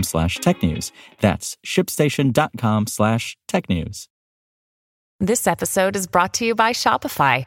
slash technews. That's shipstation.com slash technews. This episode is brought to you by Shopify.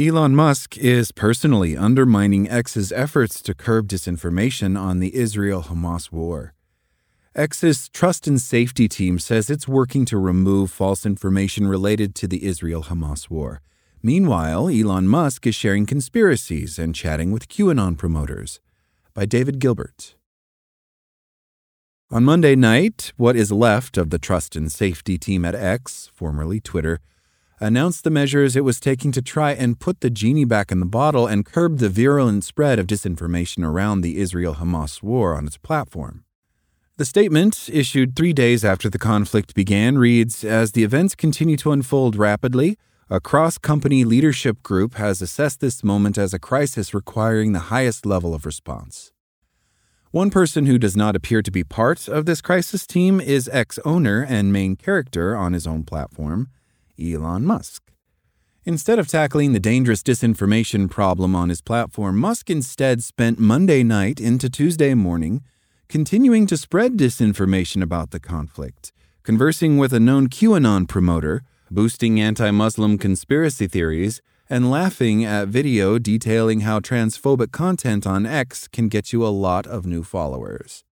Elon Musk is personally undermining X's efforts to curb disinformation on the Israel Hamas war. X's trust and safety team says it's working to remove false information related to the Israel Hamas war. Meanwhile, Elon Musk is sharing conspiracies and chatting with QAnon promoters. By David Gilbert. On Monday night, what is left of the trust and safety team at X, formerly Twitter, announced the measures it was taking to try and put the genie back in the bottle and curb the virulent spread of disinformation around the Israel Hamas war on its platform. The statement, issued three days after the conflict began, reads As the events continue to unfold rapidly, a cross company leadership group has assessed this moment as a crisis requiring the highest level of response. One person who does not appear to be part of this crisis team is X owner and main character on his own platform, Elon Musk. Instead of tackling the dangerous disinformation problem on his platform, Musk instead spent Monday night into Tuesday morning continuing to spread disinformation about the conflict, conversing with a known QAnon promoter, boosting anti Muslim conspiracy theories, and laughing at video detailing how transphobic content on X can get you a lot of new followers.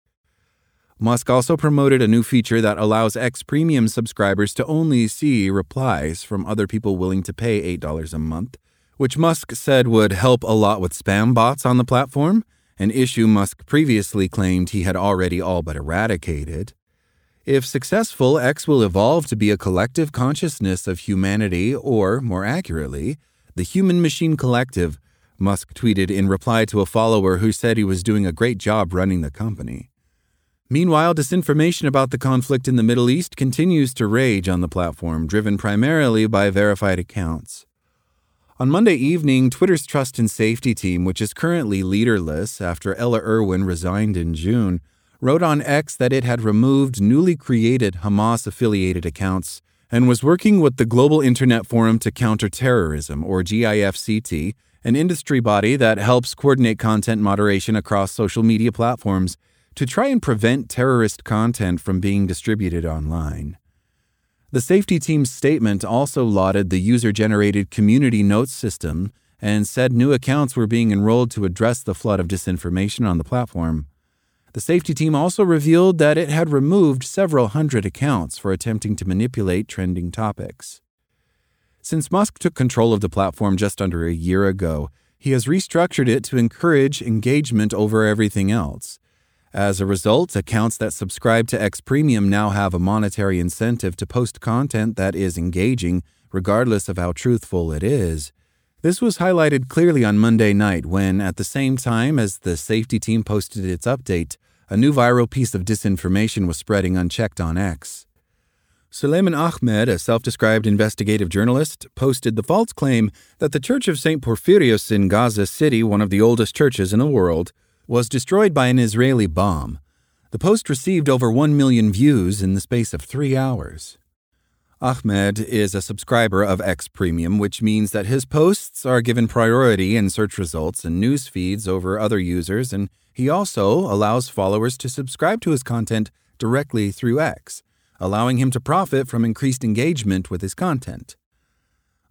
Musk also promoted a new feature that allows X Premium subscribers to only see replies from other people willing to pay $8 a month, which Musk said would help a lot with spam bots on the platform, an issue Musk previously claimed he had already all but eradicated. If successful, X will evolve to be a collective consciousness of humanity, or, more accurately, the human machine collective, Musk tweeted in reply to a follower who said he was doing a great job running the company. Meanwhile, disinformation about the conflict in the Middle East continues to rage on the platform, driven primarily by verified accounts. On Monday evening, Twitter's trust and safety team, which is currently leaderless after Ella Irwin resigned in June, wrote on X that it had removed newly created Hamas affiliated accounts and was working with the Global Internet Forum to Counter Terrorism, or GIFCT, an industry body that helps coordinate content moderation across social media platforms to try and prevent terrorist content from being distributed online. The safety team's statement also lauded the user generated community notes system and said new accounts were being enrolled to address the flood of disinformation on the platform. The safety team also revealed that it had removed several hundred accounts for attempting to manipulate trending topics. Since Musk took control of the platform just under a year ago, he has restructured it to encourage engagement over everything else. As a result, accounts that subscribe to X Premium now have a monetary incentive to post content that is engaging, regardless of how truthful it is. This was highlighted clearly on Monday night when, at the same time as the safety team posted its update, a new viral piece of disinformation was spreading unchecked on X. Sulaiman Ahmed, a self described investigative journalist, posted the false claim that the Church of St. Porphyrios in Gaza City, one of the oldest churches in the world, was destroyed by an Israeli bomb. The post received over 1 million views in the space of three hours. Ahmed is a subscriber of X Premium, which means that his posts are given priority in search results and news feeds over other users, and he also allows followers to subscribe to his content directly through X, allowing him to profit from increased engagement with his content.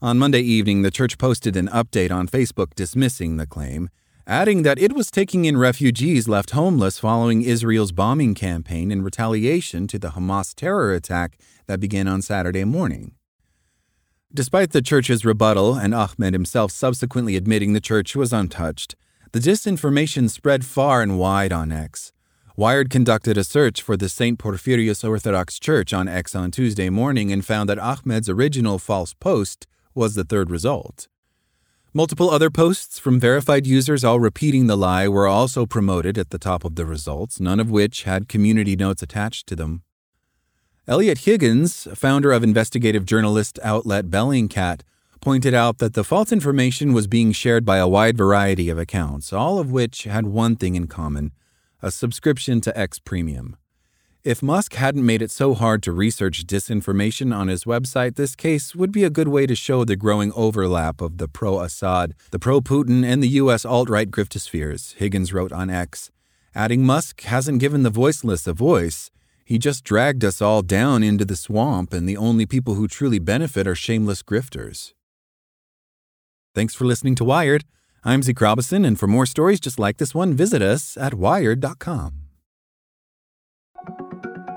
On Monday evening, the church posted an update on Facebook dismissing the claim, adding that it was taking in refugees left homeless following Israel's bombing campaign in retaliation to the Hamas terror attack that began on Saturday morning. Despite the church's rebuttal and Ahmed himself subsequently admitting the church was untouched, the disinformation spread far and wide on X. Wired conducted a search for the St. Porphyrios Orthodox Church on X on Tuesday morning and found that Ahmed's original false post was the third result. Multiple other posts from verified users all repeating the lie were also promoted at the top of the results, none of which had community notes attached to them. Eliot Higgins, founder of investigative journalist outlet Bellingcat, pointed out that the false information was being shared by a wide variety of accounts, all of which had one thing in common a subscription to X Premium. If Musk hadn't made it so hard to research disinformation on his website, this case would be a good way to show the growing overlap of the pro Assad, the pro Putin, and the U.S. alt right griftospheres, Higgins wrote on X. Adding Musk hasn't given the voiceless a voice. He just dragged us all down into the swamp, and the only people who truly benefit are shameless grifters. Thanks for listening to Wired. I'm Zeke Robison, and for more stories just like this one, visit us at wired.com.